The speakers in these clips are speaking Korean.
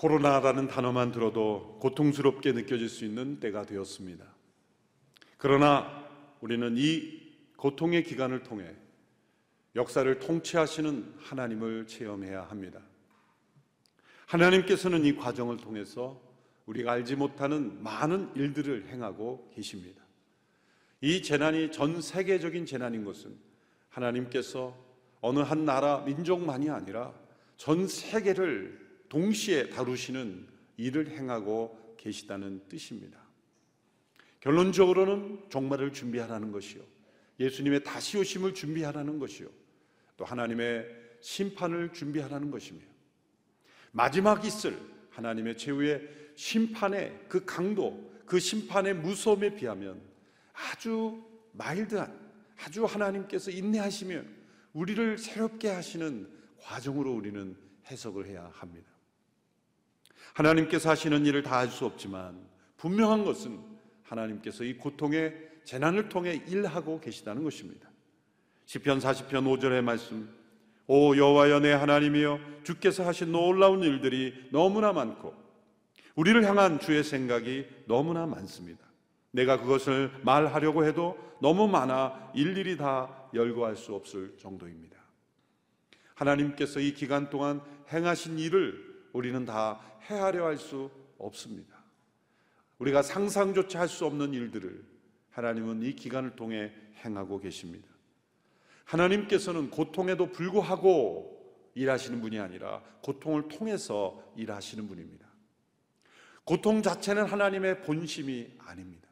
코로나라는 단어만 들어도 고통스럽게 느껴질 수 있는 때가 되었습니다. 그러나 우리는 이 고통의 기간을 통해 역사를 통치하시는 하나님을 체험해야 합니다. 하나님께서는 이 과정을 통해서 우리가 알지 못하는 많은 일들을 행하고 계십니다. 이 재난이 전 세계적인 재난인 것은 하나님께서 어느 한 나라 민족만이 아니라 전 세계를 동시에 다루시는 일을 행하고 계시다는 뜻입니다. 결론적으로는 종말을 준비하라는 것이요. 예수님의 다시 오심을 준비하라는 것이요. 또 하나님의 심판을 준비하라는 것이며 마지막 있을 하나님의 최후의 심판의 그 강도, 그 심판의 무서움에 비하면 아주 마일드한 아주 하나님께서 인내하시며 우리를 새롭게 하시는 과정으로 우리는 해석을 해야 합니다. 하나님께서 하시는 일을 다 할 수 없지만 분명한 것은 하나님께서 이 고통의 재난을 통해 일하고 계시다는 것입니다. 시편 40편 5절의 말씀 오 여호와여 내 하나님이여 주께서 하신 놀라운 일들이 너무나 많고 우리를 향한 주의 생각이 너무나 많습니다. 내가 그것을 말하려고 해도 너무 많아 일일이 다 열거할 수 없을 정도입니다. 하나님께서 이 기간 동안 행하신 일을 우리는 다 헤아려 할 수 없습니다. 우리가 상상조차 할 수 없는 일들을 하나님은 이 기간을 통해 행하고 계십니다. 하나님께서는 고통에도 불구하고 일하시는 분이 아니라 고통을 통해서 일하시는 분입니다. 고통 자체는 하나님의 본심이 아닙니다.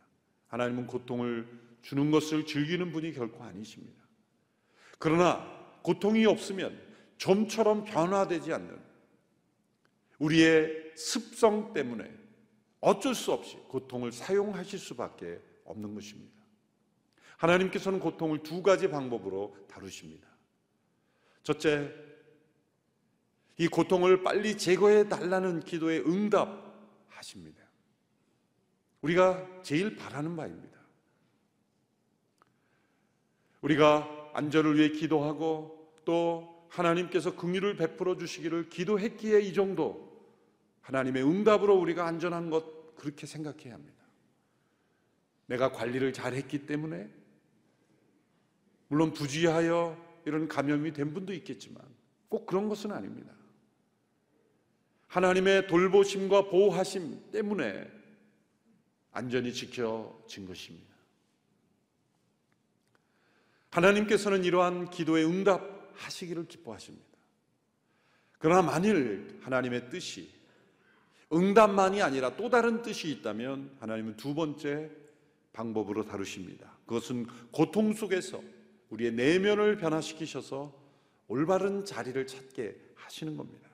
하나님은 고통을 주는 것을 즐기는 분이 결코 아니십니다. 그러나 고통이 없으면 좀처럼 변화되지 않는 우리의 습성 때문에 어쩔 수 없이 고통을 사용하실 수밖에 없는 것입니다. 하나님께서는 고통을 두 가지 방법으로 다루십니다. 첫째, 이 고통을 빨리 제거해 달라는 기도에 응답하십니다. 우리가 제일 바라는 바입니다. 우리가 안전을 위해 기도하고 또 하나님께서 긍휼을 베풀어 주시기를 기도했기에 이 정도 하나님의 응답으로 우리가 안전한 것 그렇게 생각해야 합니다. 내가 관리를 잘 했기 때문에 물론 부지하여 이런 감염이 된 분도 있겠지만 꼭 그런 것은 아닙니다. 하나님의 돌보심과 보호하심 때문에 안전이 지켜진 것입니다. 하나님께서는 이러한 기도에 응답하시기를 기뻐하십니다. 그러나 만일 하나님의 뜻이 응답만이 아니라 또 다른 뜻이 있다면 하나님은 두 번째 방법으로 다루십니다. 그것은 고통 속에서 우리의 내면을 변화시키셔서 올바른 자리를 찾게 하시는 겁니다.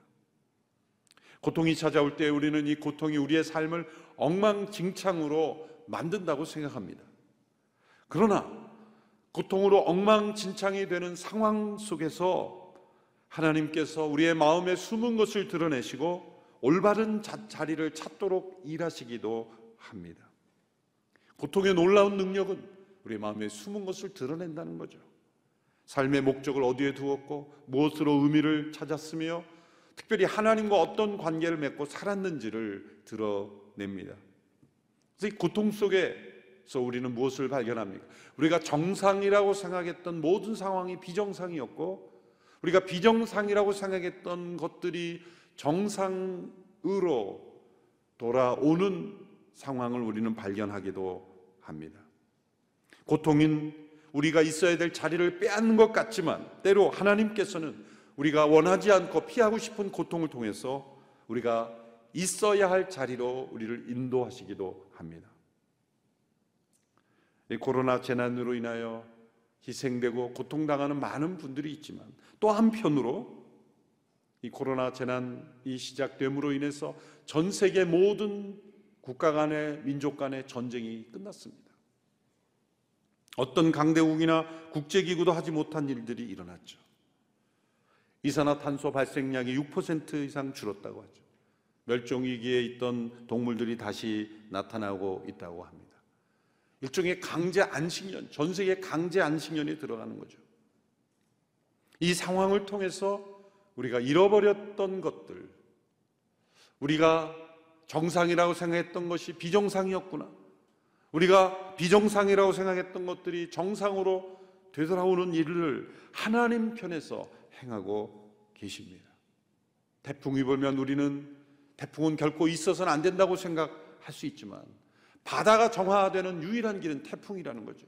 고통이 찾아올 때 우리는 이 고통이 우리의 삶을 엉망진창으로 만든다고 생각합니다. 그러나 고통으로 엉망진창이 되는 상황 속에서 하나님께서 우리의 마음에 숨은 것을 드러내시고 올바른 자리를 찾도록 일하시기도 합니다. 고통의 놀라운 능력은 우리 마음에 숨은 것을 드러낸다는 거죠. 삶의 목적을 어디에 두었고 무엇으로 의미를 찾았으며 특별히 하나님과 어떤 관계를 맺고 살았는지를 드러냅니다. 그래서 이 고통 속에서 우리는 무엇을 발견합니까? 우리가 정상이라고 생각했던 모든 상황이 비정상이었고 우리가 비정상이라고 생각했던 것들이 정상으로 돌아오는 상황을 우리는 발견하기도 합니다. 고통인 우리가 있어야 될 자리를 빼앗는 것 같지만 때로 하나님께서는 우리가 원하지 않고 피하고 싶은 고통을 통해서 우리가 있어야 할 자리로 우리를 인도하시기도 합니다. 이 코로나 재난으로 인하여 희생되고 고통당하는 많은 분들이 있지만 또 한편으로 이 코로나 재난이 시작됨으로 인해서 전 세계 모든 국가 간의 민족 간의 전쟁이 끝났습니다. 어떤 강대국이나 국제기구도 하지 못한 일들이 일어났죠. 이산화탄소 발생량이 6% 이상 줄었다고 하죠. 멸종위기에 있던 동물들이 다시 나타나고 있다고 합니다. 일종의 강제 안식년, 전 세계 강제 안식년이 들어가는 거죠. 이 상황을 통해서 우리가 잃어버렸던 것들, 우리가 정상이라고 생각했던 것이 비정상이었구나. 우리가 비정상이라고 생각했던 것들이 정상으로 되돌아오는 일을 하나님 편에서 행하고 계십니다. 태풍이 불면 우리는 태풍은 결코 있어서는 안 된다고 생각할 수 있지만 바다가 정화되는 유일한 길은 태풍이라는 거죠.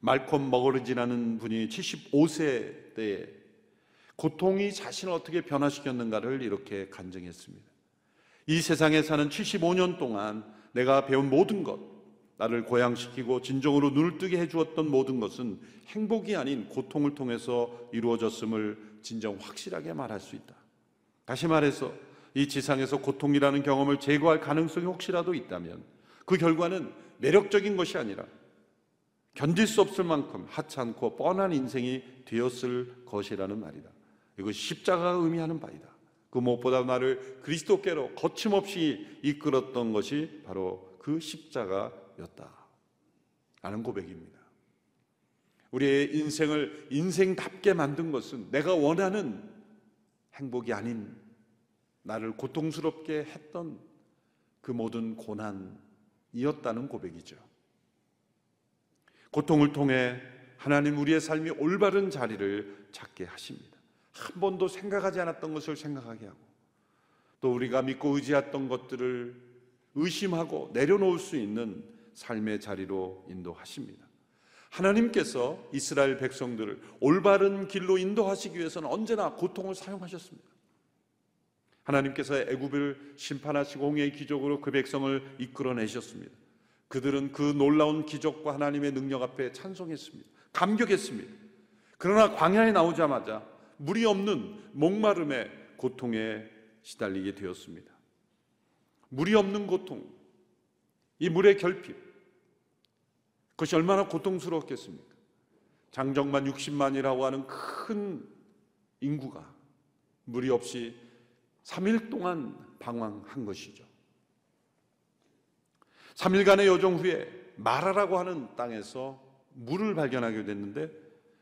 말콤 머거르지라는 분이 75세 때에 고통이 자신을 어떻게 변화시켰는가를 이렇게 간증했습니다. 이 세상에 사는 75년 동안 내가 배운 모든 것, 나를 고양시키고 진정으로 눈을 뜨게 해주었던 모든 것은 행복이 아닌 고통을 통해서 이루어졌음을 진정 확실하게 말할 수 있다. 다시 말해서 이 지상에서 고통이라는 경험을 제거할 가능성이 혹시라도 있다면 그 결과는 매력적인 것이 아니라 견딜 수 없을 만큼 하찮고 뻔한 인생이 되었을 것이라는 말이다. 이거 십자가가 의미하는 바이다. 그 무엇보다 나를 그리스도께로 거침없이 이끌었던 것이 바로 그 십자가였다. 라는 고백입니다. 우리의 인생을 인생답게 만든 것은 내가 원하는 행복이 아닌 나를 고통스럽게 했던 그 모든 고난이었다는 고백이죠. 고통을 통해 하나님 우리의 삶이 올바른 자리를 찾게 하십니다. 한 번도 생각하지 않았던 것을 생각하게 하고 또 우리가 믿고 의지했던 것들을 의심하고 내려놓을 수 있는 삶의 자리로 인도하십니다. 하나님께서 이스라엘 백성들을 올바른 길로 인도하시기 위해서는 언제나 고통을 사용하셨습니다. 하나님께서 애굽을 심판하시고 홍해의 기적으로 그 백성을 이끌어내셨습니다. 그들은 그 놀라운 기적과 하나님의 능력 앞에 찬송했습니다. 감격했습니다. 그러나 광야에 나오자마자 물이 없는 목마름의 고통에 시달리게 되었습니다. 물이 없는 고통, 이 물의 결핍, 그것이 얼마나 고통스러웠겠습니까? 장정만 60만이라고 하는 큰 인구가 물이 없이 3일 동안 방황한 것이죠. 3일간의 여정 후에 마라라고 하는 땅에서 물을 발견하게 됐는데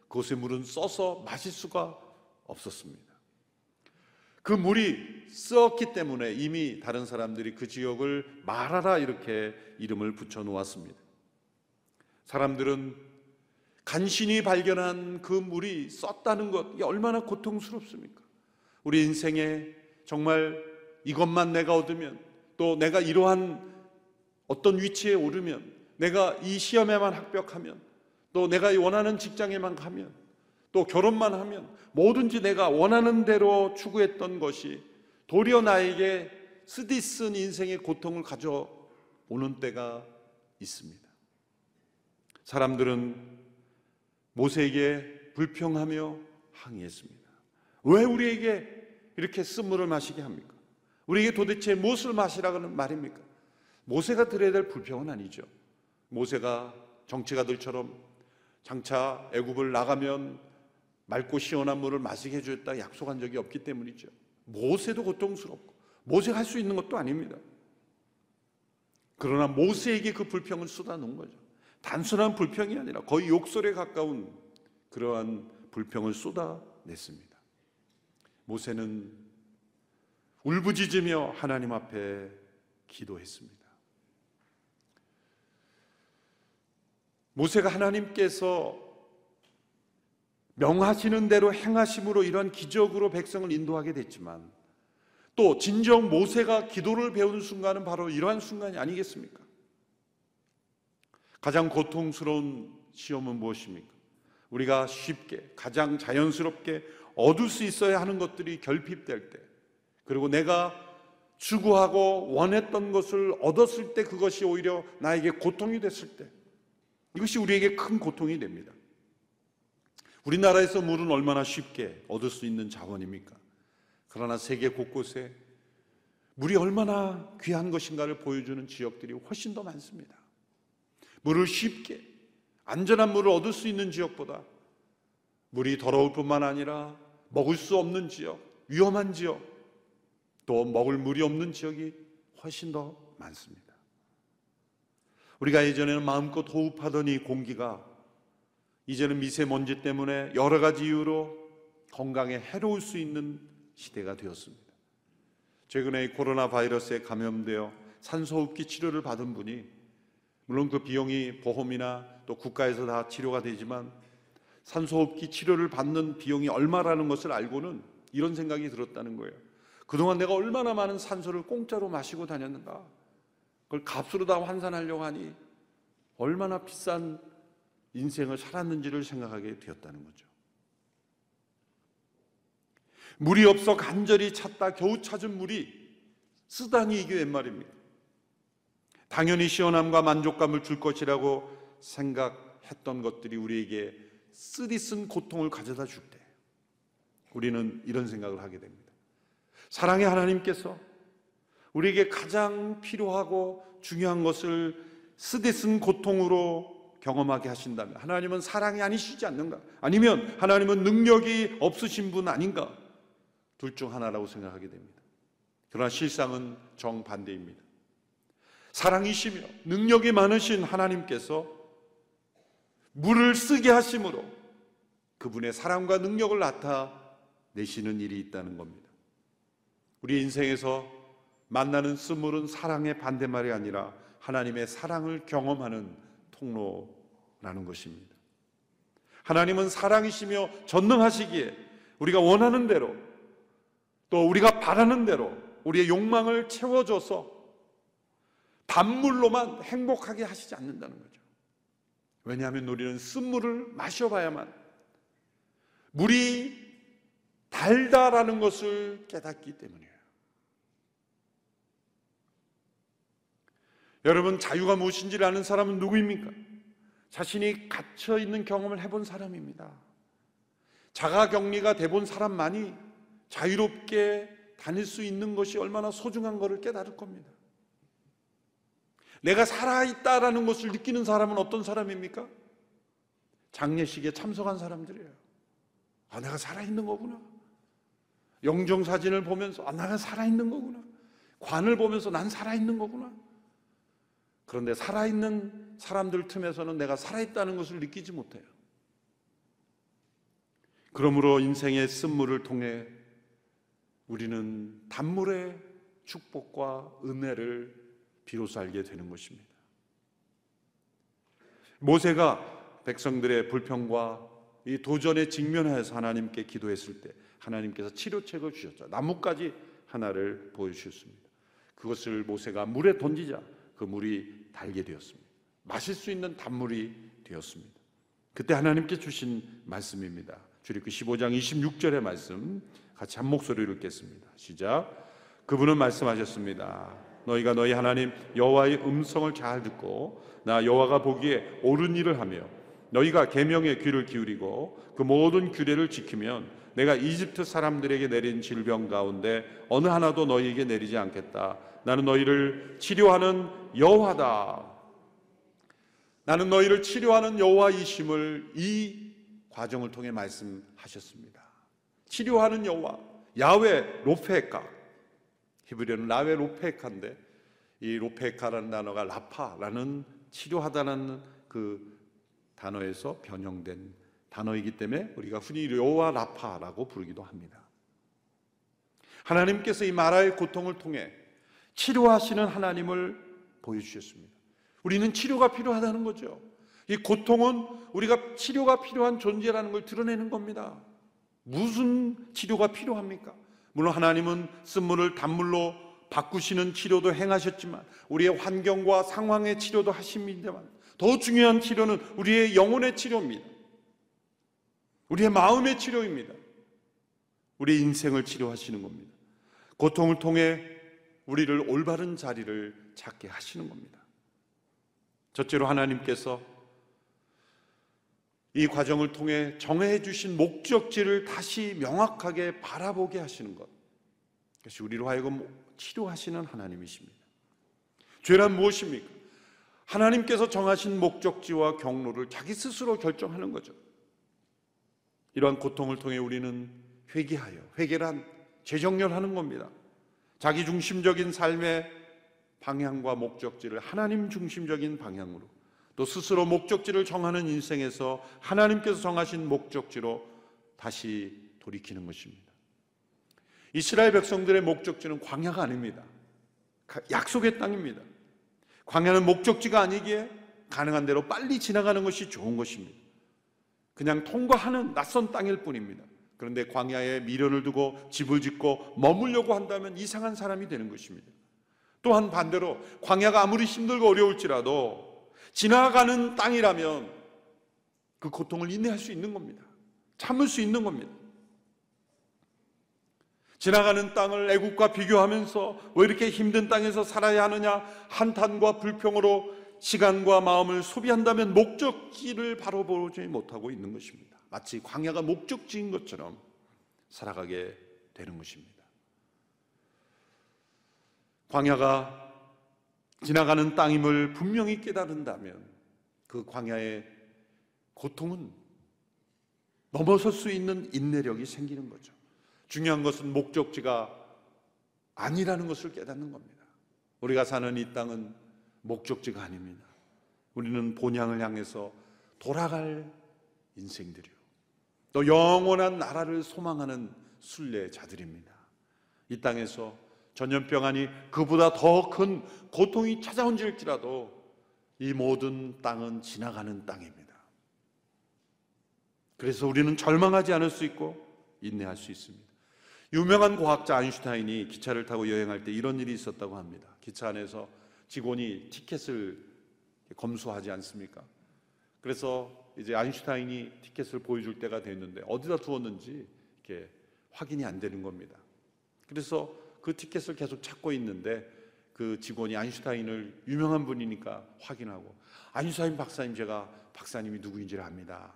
그곳의 물은 써서 마실 수가 없었습니다. 그 물이 썩기 때문에 이미 다른 사람들이 그 지역을 마라라 이렇게 이름을 붙여 놓았습니다. 사람들은 간신히 발견한 그 물이 썼다는 것, 이 얼마나 고통스럽습니까? 우리 인생에 정말 이것만 내가 얻으면 또 내가 이러한 어떤 위치에 오르면 내가 이 시험에만 합격하면 또 내가 원하는 직장에만 가면 또 결혼만 하면 뭐든지 내가 원하는 대로 추구했던 것이 도리어 나에게 쓰디쓴 인생의 고통을 가져오는 때가 있습니다. 사람들은 모세에게 불평하며 항의했습니다. 왜 우리에게 이렇게 쓴물을 마시게 합니까? 우리에게 도대체 무엇을 마시라는 말입니까? 모세가 들어야 될 불평은 아니죠. 모세가 정치가들처럼 장차 애굽을 나가면 맑고 시원한 물을 마시게 해주겠다 약속한 적이 없기 때문이죠. 모세도 고통스럽고 모세가 할수 있는 것도 아닙니다. 그러나 모세에게 그 불평을 쏟아놓은 거죠. 단순한 불평이 아니라 거의 욕설에 가까운 그러한 불평을 쏟아냈습니다. 모세는 울부짖으며 하나님 앞에 기도했습니다. 모세가 하나님께서 명하시는 대로 행하심으로 이런 기적으로 백성을 인도하게 됐지만 또 진정 모세가 기도를 배우는 순간은 바로 이러한 순간이 아니겠습니까? 가장 고통스러운 시험은 무엇입니까? 우리가 쉽게 가장 자연스럽게 얻을 수 있어야 하는 것들이 결핍될 때, 그리고 내가 추구하고 원했던 것을 얻었을 때 그것이 오히려 나에게 고통이 됐을 때, 이것이 우리에게 큰 고통이 됩니다. 우리나라에서 물은 얼마나 쉽게 얻을 수 있는 자원입니까? 그러나 세계 곳곳에 물이 얼마나 귀한 것인가를 보여주는 지역들이 훨씬 더 많습니다. 물을 쉽게, 안전한 물을 얻을 수 있는 지역보다 물이 더러울 뿐만 아니라 먹을 수 없는 지역, 위험한 지역, 또 먹을 물이 없는 지역이 훨씬 더 많습니다. 우리가 예전에는 마음껏 호흡하던 이 공기가 이제는 미세먼지 때문에 여러 가지 이유로 건강에 해로울 수 있는 시대가 되었습니다. 최근에 이 코로나 바이러스에 감염되어 산소호흡기 치료를 받은 분이 물론 그 비용이 보험이나 또 국가에서 다 치료가 되지만 산소호흡기 치료를 받는 비용이 얼마라는 것을 알고는 이런 생각이 들었다는 거예요. 그동안 내가 얼마나 많은 산소를 공짜로 마시고 다녔는가. 그걸 값으로 다 환산하려고 하니 얼마나 비싼 인생을 살았는지를 생각하게 되었다는 거죠. 물이 없어 간절히 찾다 겨우 찾은 물이 쓰다니 이게 웬 말입니까? 당연히 시원함과 만족감을 줄 것이라고 생각했던 것들이 우리에게 쓰디쓴 고통을 가져다 줄 때, 우리는 이런 생각을 하게 됩니다. 사랑의 하나님께서 우리에게 가장 필요하고 중요한 것을 쓰디쓴 고통으로 경험하게 하신다면 하나님은 사랑이 아니시지 않는가? 아니면 하나님은 능력이 없으신 분 아닌가? 둘 중 하나라고 생각하게 됩니다. 그러나 실상은 정반대입니다. 사랑이시며 능력이 많으신 하나님께서 물을 쓰게 하심으로 그분의 사랑과 능력을 나타내시는 일이 있다는 겁니다. 우리 인생에서 만나는 쓴물은 사랑의 반대말이 아니라 하나님의 사랑을 경험하는 통로 라는 것입니다. 하나님은 사랑이시며 전능하시기에 우리가 원하는 대로 또 우리가 바라는 대로 우리의 욕망을 채워줘서 단물로만 행복하게 하시지 않는다는 거죠. 왜냐하면 우리는 쓴물을 마셔봐야만 물이 달다라는 것을 깨닫기 때문이에요. 여러분, 자유가 무엇인지를 아는 사람은 누구입니까? 자신이 갇혀 있는 경험을 해본 사람입니다. 자가 격리가 돼본 사람만이 자유롭게 다닐 수 있는 것이 얼마나 소중한 것을 깨달을 겁니다. 내가 살아있다라는 것을 느끼는 사람은 어떤 사람입니까? 장례식에 참석한 사람들이에요. 아, 내가 살아있는 거구나. 영정 사진을 보면서, 아, 내가 살아있는 거구나. 관을 보면서 난 살아있는 거구나. 그런데 살아있는 사람들 틈에서는 내가 살아있다는 것을 느끼지 못해요. 그러므로 인생의 쓴물을 통해 우리는 단물의 축복과 은혜를 비로소 알게 되는 것입니다. 모세가 백성들의 불평과 이 도전에 직면해서 하나님께 기도했을 때 하나님께서 치료책을 주셨죠. 나뭇가지 하나를 보여주셨습니다. 그것을 모세가 물에 던지자 그 물이 달게 되었습니다. 마실 수 있는 단물이 되었습니다. 그때 하나님께 주신 말씀입니다. 주리그 15장 26절의 말씀 같이 한 목소리로 읽겠습니다. 시작. 그분은 말씀하셨습니다. 너희가 너희 하나님 여호와의 음성을 잘 듣고 나 여호와가 보기에 옳은 일을 하며 너희가 계명에 귀를 기울이고 그 모든 규례를 지키면 내가 이집트 사람들에게 내린 질병 가운데 어느 하나도 너희에게 내리지 않겠다. 나는 너희를 치료하는 여호와다. 나는 너희를 치료하는 여호와이심을 이 과정을 통해 말씀하셨습니다. 치료하는 여호와 야외 로페카 히브리어는 라웨 로페카인데 이 로페카라는 단어가 라파라는 치료하다는 그 단어에서 변형된 단어이기 때문에 우리가 흔히 요와 라파라고 부르기도 합니다. 하나님께서 이 마라의 고통을 통해 치료하시는 하나님을 보여주셨습니다. 우리는 치료가 필요하다는 거죠. 이 고통은 우리가 치료가 필요한 존재라는 걸 드러내는 겁니다. 무슨 치료가 필요합니까? 물론 하나님은 쓴물을 단물로 바꾸시는 치료도 행하셨지만 우리의 환경과 상황의 치료도 하십니다만 더 중요한 치료는 우리의 영혼의 치료입니다. 우리의 마음의 치료입니다. 우리 인생을 치료하시는 겁니다. 고통을 통해 우리를 올바른 자리를 찾게 하시는 겁니다. 첫째로 하나님께서 이 과정을 통해 정해 주신 목적지를 다시 명확하게 바라보게 하시는 것. 그것이 우리로 하여금 치료하시는 하나님이십니다. 죄란 무엇입니까? 하나님께서 정하신 목적지와 경로를 자기 스스로 결정하는 거죠. 이러한 고통을 통해 우리는 회개하여 회개란 재정렬하는 겁니다. 자기 중심적인 삶의 방향과 목적지를 하나님 중심적인 방향으로 또 스스로 목적지를 정하는 인생에서 하나님께서 정하신 목적지로 다시 돌이키는 것입니다. 이스라엘 백성들의 목적지는 광야가 아닙니다. 약속의 땅입니다. 광야는 목적지가 아니기에 가능한 대로 빨리 지나가는 것이 좋은 것입니다. 그냥 통과하는 낯선 땅일 뿐입니다. 그런데 광야에 미련을 두고 집을 짓고 머물려고 한다면 이상한 사람이 되는 것입니다. 또한 반대로 광야가 아무리 힘들고 어려울지라도 지나가는 땅이라면 그 고통을 인내할 수 있는 겁니다. 참을 수 있는 겁니다. 지나가는 땅을 애국과 비교하면서 왜 이렇게 힘든 땅에서 살아야 하느냐 한탄과 불평으로 시간과 마음을 소비한다면 목적지를 바로 보지 못하고 있는 것입니다. 마치 광야가 목적지인 것처럼 살아가게 되는 것입니다. 광야가 지나가는 땅임을 분명히 깨달은다면 그 광야의 고통은 넘어설 수 있는 인내력이 생기는 거죠. 중요한 것은 목적지가 아니라는 것을 깨닫는 겁니다. 우리가 사는 이 땅은 목적지가 아닙니다. 우리는 본향을 향해서 돌아갈 인생들이요. 또 영원한 나라를 소망하는 순례자들입니다. 이 땅에서 전염병 아니 그보다 더 큰 고통이 찾아온질지라도 이 모든 땅은 지나가는 땅입니다. 그래서 우리는 절망하지 않을 수 있고 인내할 수 있습니다. 유명한 과학자 아인슈타인이 기차를 타고 여행할 때 이런 일이 있었다고 합니다. 기차 안에서 직원이 티켓을 검수하지 않습니까? 그래서 이제 아인슈타인이 티켓을 보여줄 때가 됐는데 어디다 두었는지 이렇게 확인이 안 되는 겁니다. 그래서 그 티켓을 계속 찾고 있는데 그 직원이 아인슈타인을 유명한 분이니까 확인하고 아인슈타인 박사님 제가 박사님이 누구인지를 압니다.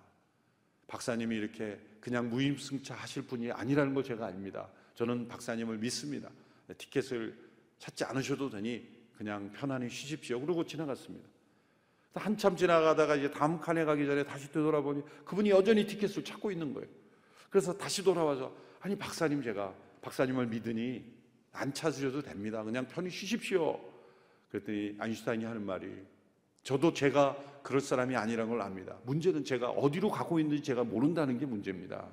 박사님이 이렇게 그냥 무임승차 하실 분이 아니라는 걸 제가 압니다. 저는 박사님을 믿습니다. 티켓을 찾지 않으셔도 되니 그냥 편안히 쉬십시오. 그러고 지나갔습니다. 한참 지나가다가 이제 다음 칸에 가기 전에 다시 되돌아보니 그분이 여전히 티켓을 찾고 있는 거예요. 그래서 다시 돌아와서 아니 박사님 제가 박사님을 믿으니 안 찾으셔도 됩니다. 그냥 편히 쉬십시오. 그랬더니 아인슈타인이 하는 말이 저도 제가 그럴 사람이 아니라는 걸 압니다. 문제는 제가 어디로 가고 있는지 제가 모른다는 게 문제입니다.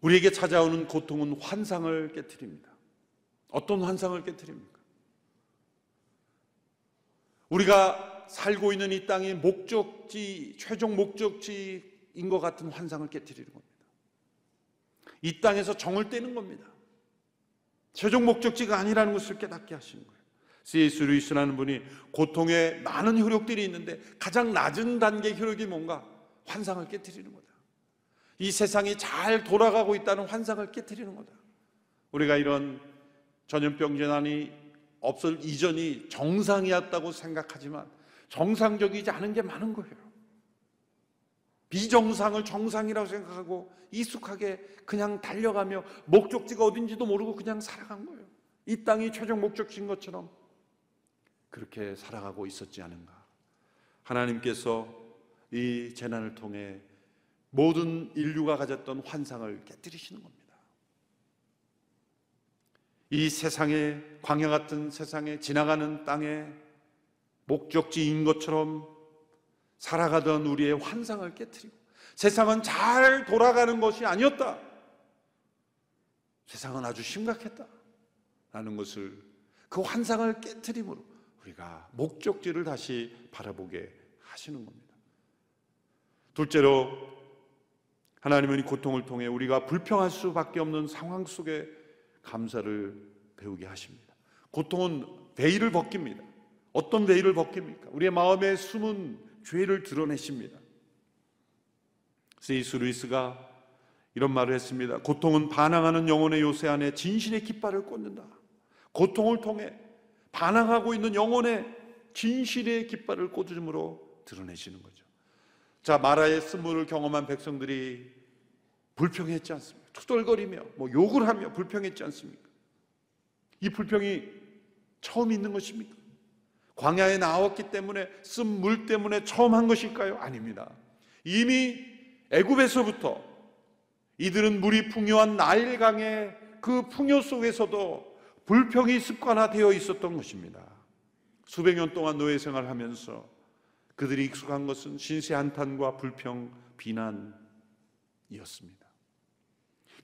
우리에게 찾아오는 고통은 환상을 깨뜨립니다. 어떤 환상을 깨뜨립니까? 우리가 살고 있는 이 땅이 목적지, 최종 목적지인 것 같은 환상을 깨뜨리는 겁니다. 이 땅에서 정을 떼는 겁니다. 최종 목적지가 아니라는 것을 깨닫게 하시는 거예요. C.S. 루이스라는 분이 고통에 많은 효력들이 있는데 가장 낮은 단계 효력이 뭔가 환상을 깨뜨리는 거다. 이 세상이 잘 돌아가고 있다는 환상을 깨뜨리는 거다. 우리가 이런 전염병 재난이 없을 이전이 정상이었다고 생각하지만 정상적이지 않은 게 많은 거예요. 비정상을 정상이라고 생각하고 익숙하게 그냥 달려가며 목적지가 어딘지도 모르고 그냥 살아간 거예요. 이 땅이 최종 목적지인 것처럼 그렇게 살아가고 있었지 않은가. 하나님께서 이 재난을 통해 모든 인류가 가졌던 환상을 깨뜨리시는 겁니다. 이 세상에 광야 같은 세상에 지나가는 땅에 목적지인 것처럼 살아가던 우리의 환상을 깨뜨리고 세상은 잘 돌아가는 것이 아니었다. 세상은 아주 심각했다. 라는 것을 그 환상을 깨뜨림으로 우리가 목적지를 다시 바라보게 하시는 겁니다. 둘째로 하나님은 이 고통을 통해 우리가 불평할 수밖에 없는 상황 속에 감사를 배우게 하십니다. 고통은 veil을 벗깁니다. 어떤 veil을 벗깁니까? 우리의 마음에 숨은 죄를 드러내십니다. 세이스 루이스가 이런 말을 했습니다. 고통은 반항하는 영혼의 요새 안에 진실의 깃발을 꽂는다. 고통을 통해 반항하고 있는 영혼의 진실의 깃발을 꽂음으로 드러내시는 거죠. 자, 마라의 쓴물을 경험한 백성들이 불평했지 않습니까? 투덜거리며 뭐 욕을 하며 불평했지 않습니까? 이 불평이 처음 있는 것입니까? 광야에 나왔기 때문에 쓴 물 때문에 처음 한 것일까요? 아닙니다. 이미 애굽에서부터 이들은 물이 풍요한 나일강의 그 풍요 속에서도 불평이 습관화되어 있었던 것입니다. 수백 년 동안 노예 생활하면서 그들이 익숙한 것은 신세 한탄과 불평, 비난 이었습니다.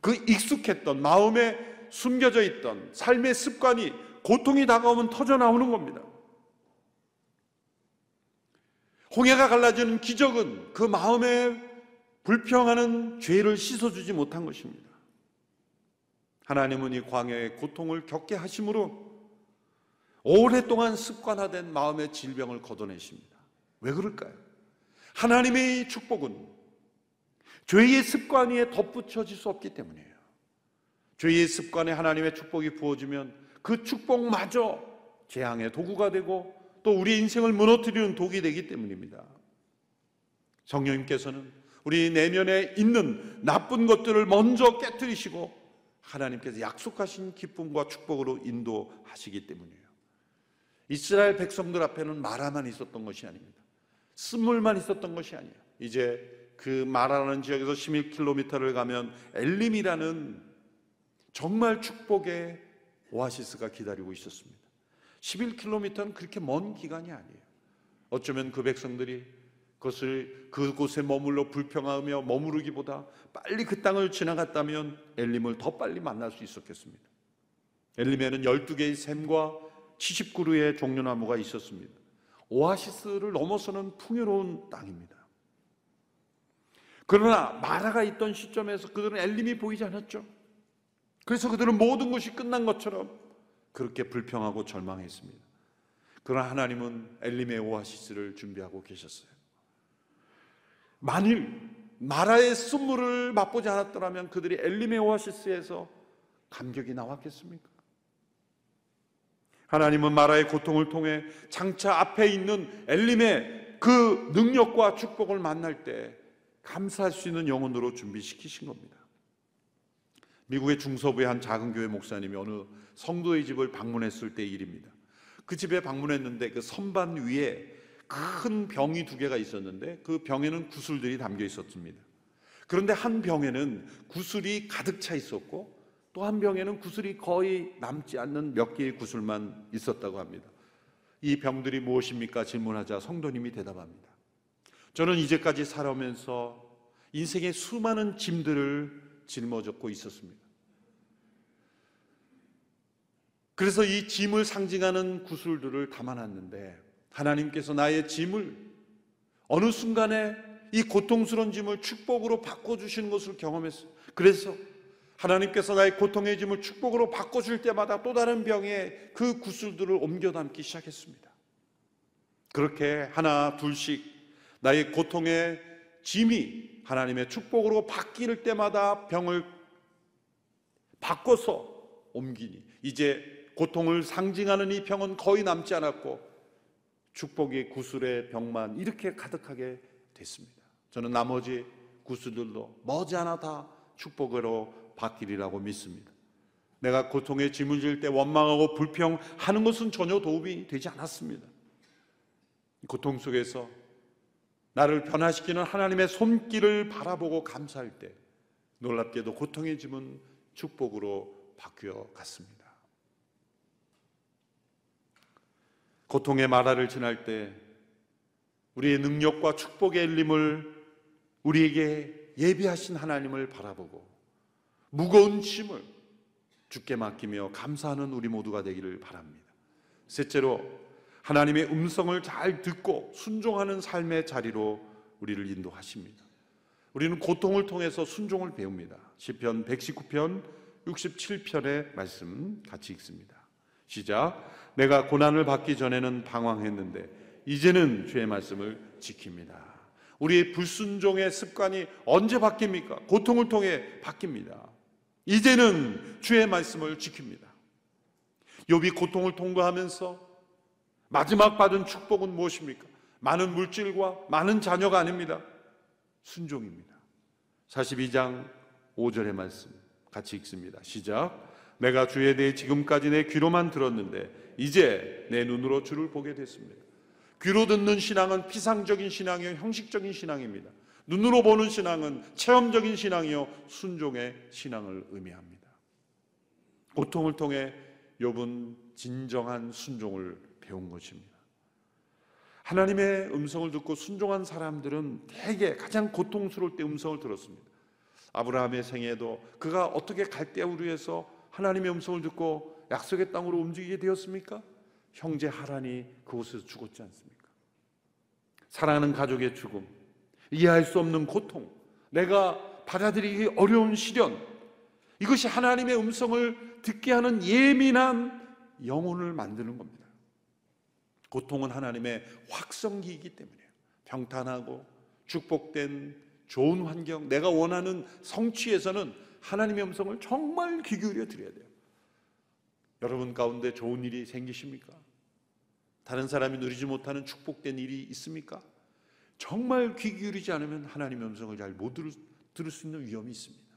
그 익숙했던 마음에 숨겨져 있던 삶의 습관이 고통이 다가오면 터져 나오는 겁니다. 홍해가 갈라지는 기적은 그 마음에 불평하는 죄를 씻어주지 못한 것입니다. 하나님은 이 광야의 고통을 겪게 하심으로 오랫동안 습관화된 마음의 질병을 걷어내십니다. 왜 그럴까요? 하나님의 축복은 죄의 습관 위에 덧붙여질 수 없기 때문이에요. 죄의 습관에 하나님의 축복이 부어지면 그 축복마저 재앙의 도구가 되고 또 우리 인생을 무너뜨리는 독이 되기 때문입니다. 성령님께서는 우리 내면에 있는 나쁜 것들을 먼저 깨뜨리시고 하나님께서 약속하신 기쁨과 축복으로 인도하시기 때문이에요. 이스라엘 백성들 앞에는 마라만 있었던 것이 아닙니다. 쓴물만 있었던 것이 아니에요. 이제 그 마라라는 지역에서 11km를 가면 엘림이라는 정말 축복의 오아시스가 기다리고 있었습니다. 11km는 그렇게 먼 기간이 아니에요. 어쩌면 그 백성들이 그것을 그곳에 머물러 불평하며 머무르기보다 빨리 그 땅을 지나갔다면 엘림을 더 빨리 만날 수 있었겠습니다. 엘림에는 12개의 샘과 70그루의 종려나무가 있었습니다. 오아시스를 넘어서는 풍요로운 땅입니다. 그러나 마라가 있던 시점에서 그들은 엘림이 보이지 않았죠. 그래서 그들은 모든 것이 끝난 것처럼 그렇게 불평하고 절망했습니다. 그러나 하나님은 엘림의 오아시스를 준비하고 계셨어요. 만일 마라의 순물을 맛보지 않았더라면 그들이 엘림의 오아시스에서 감격이 나왔겠습니까? 하나님은 마라의 고통을 통해 장차 앞에 있는 엘림의 그 능력과 축복을 만날 때 감사할 수 있는 영혼으로 준비시키신 겁니다. 미국의 중서부의 한 작은 교회 목사님이 어느 성도의 집을 방문했을 때 일입니다. 그 집에 방문했는데 그 선반 위에 큰 병이 두 개가 있었는데 그 병에는 구슬들이 담겨 있었습니다. 그런데 한 병에는 구슬이 가득 차 있었고 또 한 병에는 구슬이 거의 남지 않는 몇 개의 구슬만 있었다고 합니다. 이 병들이 무엇입니까? 질문하자 성도님이 대답합니다. 저는 이제까지 살아오면서 인생의 수많은 짐들을 짊어졌고 있었습니다. 그래서 이 짐을 상징하는 구슬들을 담아놨는데 하나님께서 나의 짐을 어느 순간에 이 고통스러운 짐을 축복으로 바꿔주시는 것을 경험했어요. 그래서 하나님께서 나의 고통의 짐을 축복으로 바꿔줄 때마다 또 다른 병에 그 구슬들을 옮겨 담기 시작했습니다. 그렇게 하나, 둘씩 나의 고통의 짐이 하나님의 축복으로 바뀔 때마다 병을 바꿔서 옮기니 이제 고통을 상징하는 이 병은 거의 남지 않았고 축복의 구슬의 병만 이렇게 가득하게 됐습니다. 저는 나머지 구슬들도 머지않아 다 축복으로 바뀌리라고 믿습니다. 내가 고통에 짐을 질 때 원망하고 불평하는 것은 전혀 도움이 되지 않았습니다. 고통 속에서 나를 변화시키는 하나님의 손길을 바라보고 감사할 때 놀랍게도 고통의 짐은 축복으로 바뀌어 갔습니다. 고통의 마라를 지날 때 우리의 능력과 축복의 일림을 우리에게 예비하신 하나님을 바라보고 무거운 짐을 주께 맡기며 감사하는 우리 모두가 되기를 바랍니다. 셋째로 하나님의 음성을 잘 듣고 순종하는 삶의 자리로 우리를 인도하십니다. 우리는 고통을 통해서 순종을 배웁니다. 시편 119편 67편의 말씀 같이 읽습니다. 시작. 내가 고난을 받기 전에는 방황했는데 이제는 주의 말씀을 지킵니다. 우리의 불순종의 습관이 언제 바뀝니까? 고통을 통해 바뀝니다. 이제는 주의 말씀을 지킵니다. 욥이 고통을 통과하면서 마지막 받은 축복은 무엇입니까? 많은 물질과 많은 자녀가 아닙니다. 순종입니다. 42장 5절의 말씀 같이 읽습니다. 시작. 내가 주에 대해 지금까지 내 귀로만 들었는데 이제 내 눈으로 주를 보게 됐습니다. 귀로 듣는 신앙은 피상적인 신앙이요 형식적인 신앙입니다. 눈으로 보는 신앙은 체험적인 신앙이요 순종의 신앙을 의미합니다. 고통을 통해 욥은 진정한 순종을 배운 것입니다. 하나님의 음성을 듣고 순종한 사람들은 대개 가장 고통스러울 때 음성을 들었습니다. 아브라함의 생애도 그가 어떻게 갈대우르에서 하나님의 음성을 듣고 약속의 땅으로 움직이게 되었습니까? 형제 하란이 그곳에서 죽었지 않습니까? 사랑하는 가족의 죽음, 이해할 수 없는 고통, 내가 받아들이기 어려운 시련, 이것이 하나님의 음성을 듣게 하는 예민한 영혼을 만드는 겁니다. 고통은 하나님의 확성기이기 때문이에요. 평탄하고 축복된 좋은 환경, 내가 원하는 성취에서는 하나님의 음성을 정말 귀 기울여 드려야 돼요. 여러분 가운데 좋은 일이 생기십니까? 다른 사람이 누리지 못하는 축복된 일이 있습니까? 정말 귀 기울이지 않으면 하나님의 음성을 잘 못 들을, 수 있는 위험이 있습니다.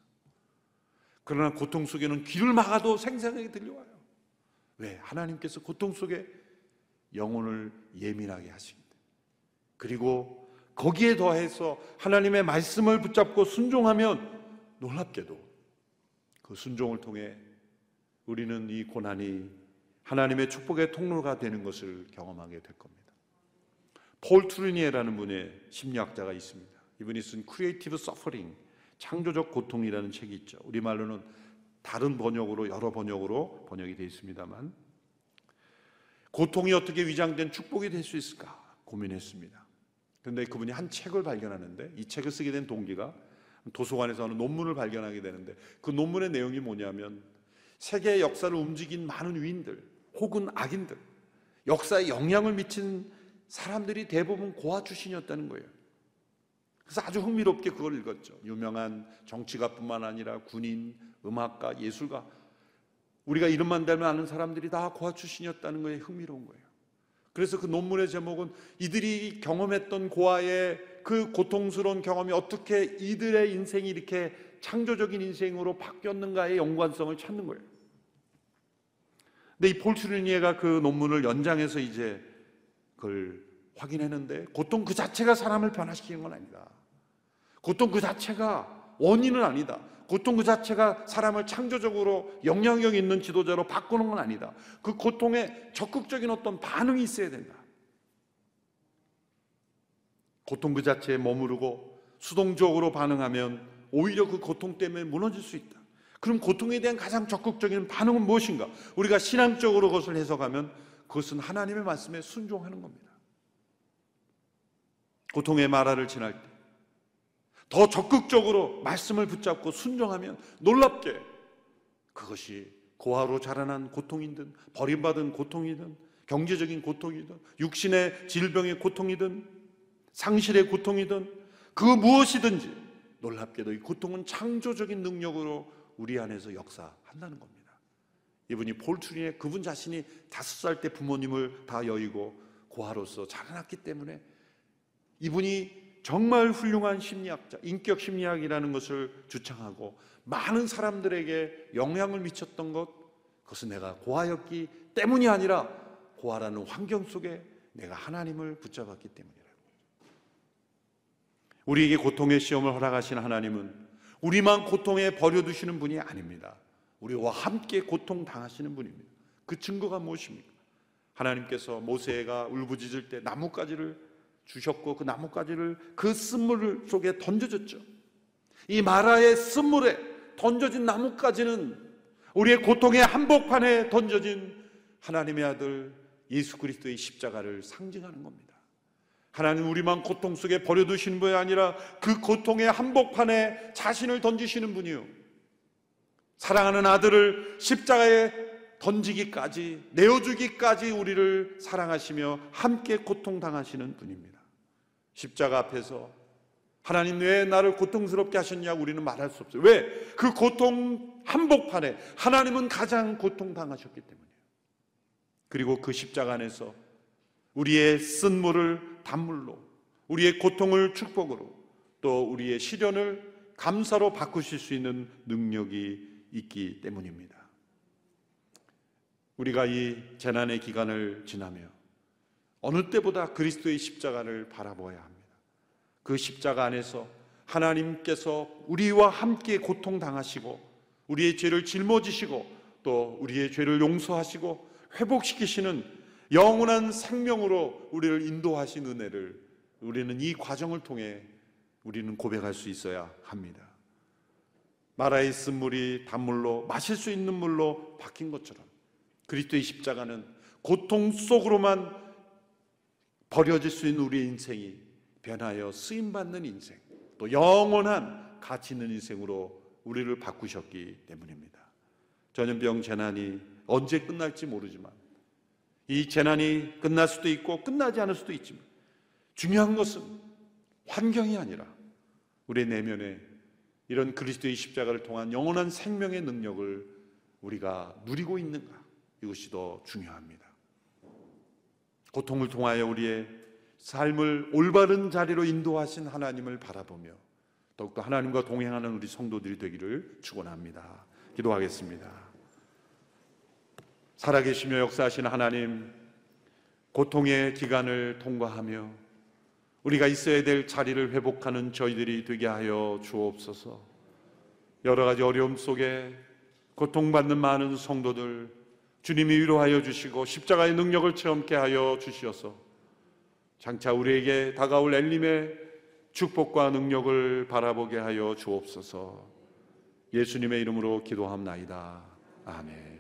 그러나 고통 속에는 귀를 막아도 생생하게 들려와요. 왜? 하나님께서 고통 속에 영혼을 예민하게 하십니다. 그리고 거기에 더해서 하나님의 말씀을 붙잡고 순종하면 놀랍게도 그 순종을 통해 우리는 이 고난이 하나님의 축복의 통로가 되는 것을 경험하게 될 겁니다. 폴 투르니에라는 분의 심리학자가 있습니다. 이분이 쓴 Creative Suffering 창조적 고통이라는 책이 있죠. 우리말로는 다른 번역으로 여러 번역으로 번역이 되어 있습니다만 고통이 어떻게 위장된 축복이 될 수 있을까 고민했습니다. 그런데 그분이 한 책을 발견하는데 이 책을 쓰게 된 동기가 도서관에서 어느 논문을 발견하게 되는데 그 논문의 내용이 뭐냐면 세계 역사를 움직인 많은 위인들 혹은 악인들 역사에 영향을 미친 사람들이 대부분 고아 출신이었다는 거예요. 그래서 아주 흥미롭게 그걸 읽었죠. 유명한 정치가뿐만 아니라 군인, 음악가, 예술가 우리가 이름만 대면 아는 사람들이 다 고아 출신이었다는 거에 흥미로운 거예요. 그래서 그 논문의 제목은 이들이 경험했던 고아의 그 고통스러운 경험이 어떻게 이들의 인생이 이렇게 창조적인 인생으로 바뀌었는가의 연관성을 찾는 거예요. 근데 이 폴트르니에가 그 논문을 연장해서 이제 그걸 확인했는데 고통 그 자체가 사람을 변화시키는 건 아니다. 고통 그 자체가 원인은 아니다. 고통 그 자체가 사람을 창조적으로 영향력 있는 지도자로 바꾸는 건 아니다. 그 고통에 적극적인 어떤 반응이 있어야 된다. 고통 그 자체에 머무르고 수동적으로 반응하면 오히려 그 고통 때문에 무너질 수 있다. 그럼 고통에 대한 가장 적극적인 반응은 무엇인가? 우리가 신앙적으로 그것을 해석하면 그것은 하나님의 말씀에 순종하는 겁니다. 고통의 마라를 지날 때 더 적극적으로 말씀을 붙잡고 순종하면 놀랍게 그것이 고아로 자라난 고통이든 버림받은 고통이든 경제적인 고통이든 육신의 질병의 고통이든 상실의 고통이든 그 무엇이든지 놀랍게도 이 고통은 창조적인 능력으로 우리 안에서 역사한다는 겁니다. 이분이 폴트리의 그분 자신이 다섯 살 때 부모님을 다 여의고 고아로서 자라났기 때문에 이분이 정말 훌륭한 심리학자, 인격 심리학이라는 것을 주창하고 많은 사람들에게 영향을 미쳤던 것, 그것은 내가 고아였기 때문이 아니라 고아라는 환경 속에 내가 하나님을 붙잡았기 때문이라고. 우리에게 고통의 시험을 허락하신 하나님은 우리만 고통에 버려두시는 분이 아닙니다. 우리와 함께 고통 당하시는 분입니다. 그 증거가 무엇입니까? 하나님께서 모세가 울부짖을 때 나뭇가지를 주셨고 그 나뭇가지를 그 쓴물 속에 던져줬죠. 이 마라의 쓴물에 던져진 나뭇가지는 우리의 고통의 한복판에 던져진 하나님의 아들 예수 그리스도의 십자가를 상징하는 겁니다. 하나님 우리만 고통 속에 버려두시는 분이 아니라 그 고통의 한복판에 자신을 던지시는 분이요. 사랑하는 아들을 십자가에 던지기까지 내어주기까지 우리를 사랑하시며 함께 고통당하시는 분입니다. 십자가 앞에서 하나님 왜 나를 고통스럽게 하셨냐고 우리는 말할 수 없어요. 왜? 그 고통 한복판에 하나님은 가장 고통당하셨기 때문이에요. 그리고 그 십자가 안에서 우리의 쓴물을 단물로, 우리의 고통을 축복으로, 또 우리의 시련을 감사로 바꾸실 수 있는 능력이 있기 때문입니다. 우리가 이 재난의 기간을 지나며 어느 때보다 그리스도의 십자가를 바라보아야 합니다. 그 십자가 안에서 하나님께서 우리와 함께 고통 당하시고 우리의 죄를 짊어지시고 또 우리의 죄를 용서하시고 회복시키시는 영원한 생명으로 우리를 인도하신 은혜를 우리는 이 과정을 통해 우리는 고백할 수 있어야 합니다. 마라에 있은 물이 단물로 마실 수 있는 물로 바뀐 것처럼 그리스도의 십자가는 고통 속으로만 버려질 수 있는 우리의 인생이 변하여 쓰임 받는 인생, 또 영원한 가치 있는 인생으로 우리를 바꾸셨기 때문입니다. 전염병 재난이 언제 끝날지 모르지만 이 재난이 끝날 수도 있고 끝나지 않을 수도 있지만 중요한 것은 환경이 아니라 우리 내면에 이런 그리스도의 십자가를 통한 영원한 생명의 능력을 우리가 누리고 있는가 이것이 더 중요합니다. 고통을 통하여 우리의 삶을 올바른 자리로 인도하신 하나님을 바라보며 더욱더 하나님과 동행하는 우리 성도들이 되기를 축원합니다. 기도하겠습니다. 살아계시며 역사하신 하나님, 고통의 기간을 통과하며 우리가 있어야 될 자리를 회복하는 저희들이 되게 하여 주옵소서. 여러 가지 어려움 속에 고통받는 많은 성도들 주님이 위로하여 주시고 십자가의 능력을 체험케 하여 주시어서 장차 우리에게 다가올 엘림의 축복과 능력을 바라보게 하여 주옵소서. 예수님의 이름으로 기도함나이다. 아멘.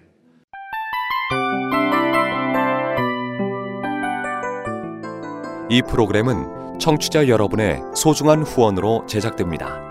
이 프로그램은 청취자 여러분의 소중한 후원으로 제작됩니다.